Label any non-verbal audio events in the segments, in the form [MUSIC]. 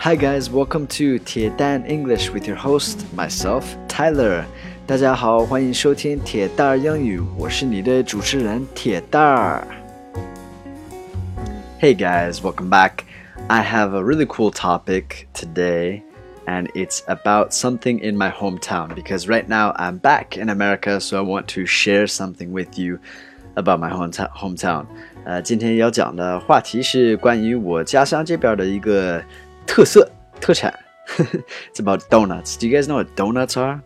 Hi guys, welcome to 铁蛋 English with your host myself Tyler. 大家好，欢迎收听铁蛋儿英语，我是你的主持人铁蛋儿。Hey guys, welcome back. I have a really cool topic today, and it's about something in my hometown because right now I'm back in America, so I want to share something with you about my hometown. Hometown. 呃，今天要讲的话题是关于我家乡这边的一个 特色特产。[LAUGHS] it's about donuts. Do you guys know what donuts are?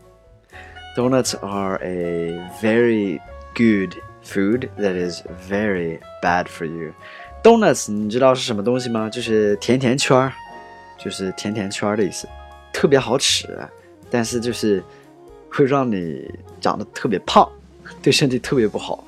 Donuts are a very good food that is very bad for you. Donuts 你知道是什么东西吗？就是甜甜圈儿，就是甜甜圈儿的意思，特别好吃，但是就是会让你长得特别胖，对身体特别不好。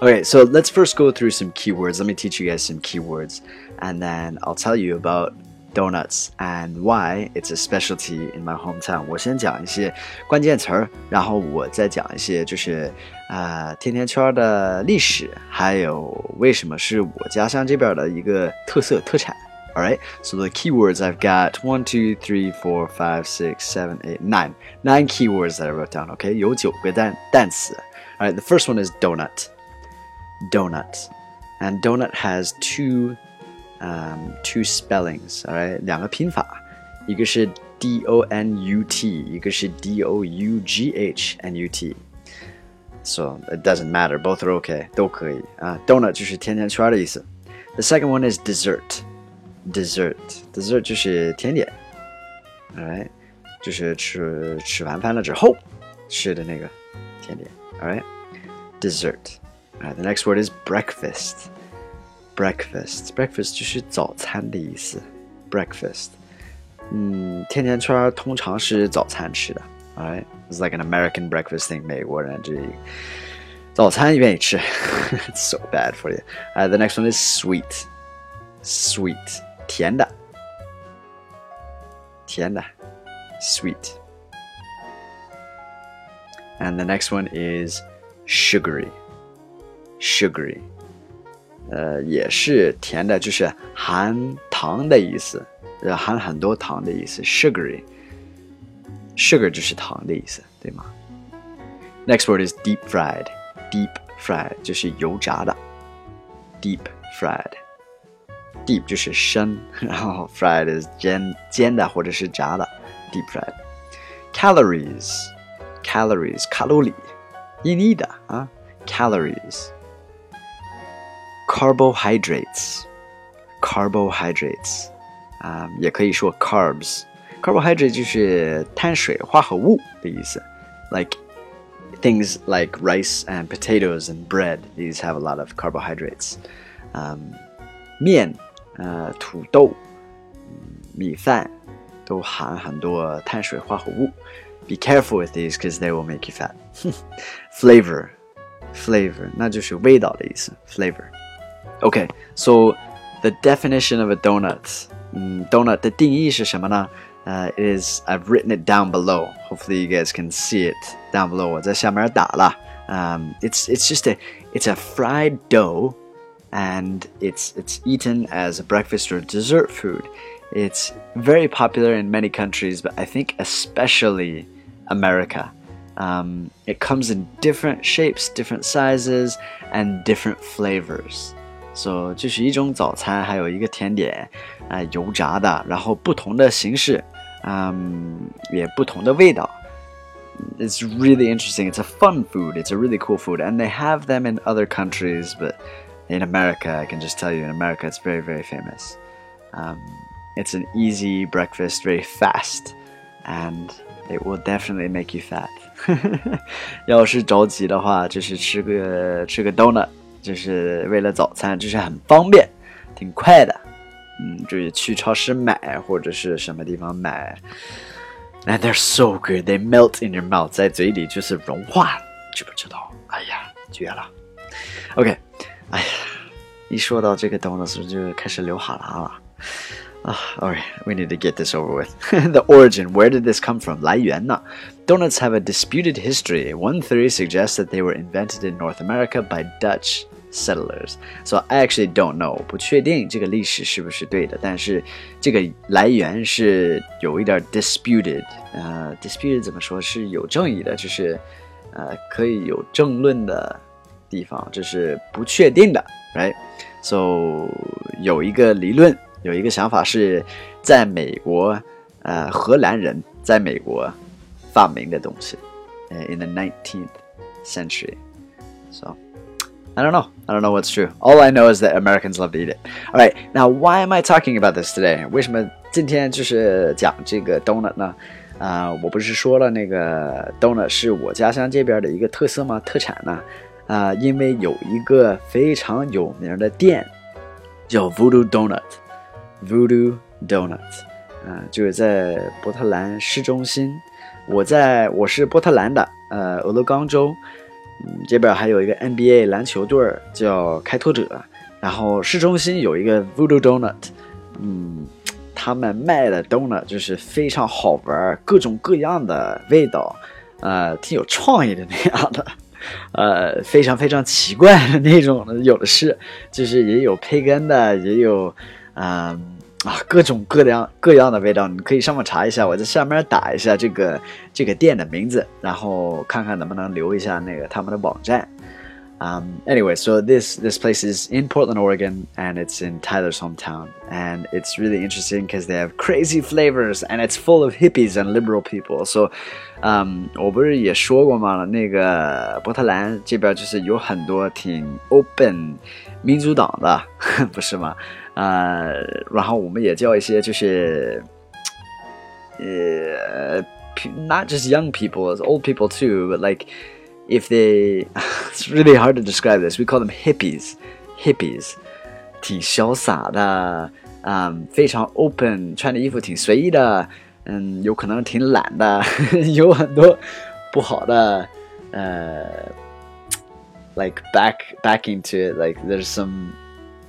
Okay, so let's first go through some keywords. Let me teach you guys some keywords, and then I'll tell you about donuts and why it's a specialty in my hometown. hometown。我先讲一些关键词儿，然后我再讲一些就是啊、呃、甜甜圈的历史，还有为什么是我家乡这边的一个特色特产。All right, so the keywords I've got one, two, three, four, five, six, seven, eight, nine, nine keywords that I wrote down. Okay, 有九个单单词。All right, the first one is donut. Donut, and donut has two um, two spellings, all right? 两个拼法，一个是 D O N U T，一个是 D O U G H N U T. So it doesn't matter, both are okay, 都可以啊。Donut 就是甜甜圈的意思。The second one is dessert. Dessert, dessert 就是甜点，all right，就是吃吃完饭了之后吃的那个甜点，all right. Dessert. Right, the next word is breakfast. Breakfast, breakfast 就是早餐的意思。Breakfast，嗯，甜甜圈通常是早餐吃的。Alright, it's like an American breakfast thing. 美国人这早餐愿意吃。It's [LAUGHS] so bad for you. Uh, the next one is sweet. Sweet，甜的，甜的，sweet. And the next one is sugary sugary， 呃，也是甜的，就是含糖的意思，呃，含很多糖的意思。Sugary，sugar 就是糖的意思，对吗？Next word is deep fried. Deep fried 就是油炸的。Deep fried，deep 就是深，然后 fried is 煎煎的或者是炸的。Deep fried. Calories, calories 卡路里，印尼的啊，calories。carbohydrates carbohydrates 啊、um,，也可以说 carbs。carbohydrate 就是碳水化合物的意思，like things like rice and potatoes and bread. These have a lot of carbohydrates. Um, 面，呃，土豆，米饭都含很多碳水化合物。Be careful with these because they will make you fat. [LAUGHS] flavor, flavor，那就是味道的意思。Flavor. Okay, so the definition of a donut. Mm, donut 的定义是什么呢？Uh, it is I've written it down below. Hopefully you guys can see it down below. 我在下面打了。Um, it's it's just a it's a fried dough, and it's it's eaten as a breakfast or dessert food. It's very popular in many countries, but I think especially America. Um, it comes in different shapes, different sizes, and different flavors. So 就是一种早餐，还有一个甜点，啊、呃，油炸的，然后不同的形式，嗯，也不同的味道。It's really interesting. It's a fun food. It's a really cool food, and they have them in other countries, but in America, I can just tell you, in America, it's very, very famous. Um, it's an easy breakfast, very fast, and it will definitely make you fat. [LAUGHS] 要是着急的话，就是吃个吃个 donut。 就是为了早餐，就是很方便，挺快的。嗯，就是去超市买或者是什么地方买。And they're so good, they melt in your mouth，在嘴里就是融化，知不知道？哎呀，绝了。OK，哎呀，一说到这个 donuts 就开始流哈喇了。Ah, all right, we need to get this over with. [LAUGHS] the origin, where did this come from? 来源呢？Donuts have a disputed history. One theory suggests that they were invented in North America by Dutch settlers. So I actually don't know，不确定这个历史是不是对的，但是这个来源是有一点 disputed。呃，disputed 怎么说是有争议的，就是呃可以有争论的地方，这是不确定的，right？So 有一个理论，有一个想法是在美国，呃，荷兰人在美国发明的东西，呃，in the nineteenth century，so I don't know. I don't know what's true. All I know is that Americans love to eat it. All right, now why am I talking about this today? 为什么今天就是讲这个 donut donut Voodoo Donut，Voodoo 这边还有一个 NBA 篮球队叫开拓者，然后市中心有一个 Voodoo Donut，嗯，他们卖的 donut 就是非常好玩，各种各样的味道，呃，挺有创意的那样的，呃，非常非常奇怪的那种，有的是，就是也有培根的，也有，嗯。啊，各种各样各样的味道，你可以上网查一下，我在下面打一下这个这个店的名字，然后看看能不能留一下那个他们的网站。Um, anyway, so this this place is in Portland, Oregon, and it's in Tyler's hometown, and it's really interesting because they have crazy flavors, and it's full of hippies and liberal people. So, um, 我不是也说过吗？那个波特兰这边就是有很多挺 open 民主党的，不是吗？呃，然后我们也叫一些就是，呃，not just young people, it's old people too, but like if they, [LAUGHS] it's really hard to describe this. We call them hippies, hippies，挺潇洒的，嗯，非常 open，穿的衣服挺随意的，嗯，有可能挺懒的，有很多不好的，呃，like [LAUGHS] back back into it, like there's some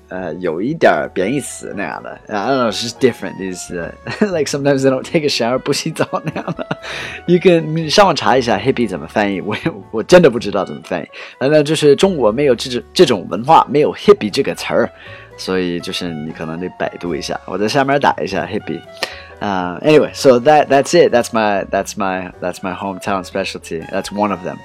呃，有一点贬义词那样的，I don't know, it's just different. Is [LAUGHS] like sometimes they don't take a shower，不洗澡那样的。You can [LAUGHS] 上网查一下 hippie 怎么翻译，我我真的不知道怎么翻译。那就是中国没有这种这种文化，没有 hippie 这个词儿，所以就是你可能得百度一下。我在下面打一下 hippie。Uh, anyway, so that that's it. That's my that's my that's my hometown specialty. That's one of them.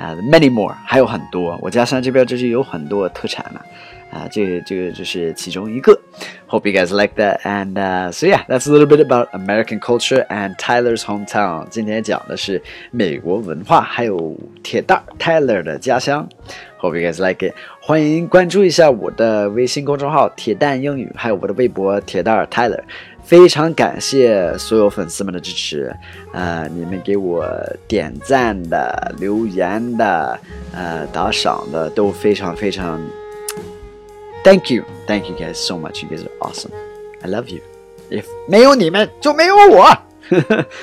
Uh, many more，还有很多。我家乡这边就是有很多特产呢。啊， 啊这个这个就是其中一个。Hope you guys like that. And so yeah, that's a little bit about American culture and Tyler's hometown. 今天讲的是美国文化，还有铁蛋 Tyler 的家乡。Hope you guys like it. 欢迎关注一下我的微信公众号“铁蛋英语”，还有我的微博“铁蛋 Tyler”。非常感谢所有粉丝们的支持，呃，你们给我点赞的、留言的、呃打赏的都非常非常。Thank you, thank you guys so much. You guys are awesome. I love you. If 没有你们就没有我。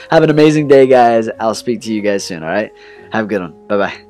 Have [LAUGHS] an amazing day, guys. I'll speak to you guys soon. All right. Have a good one. Bye bye.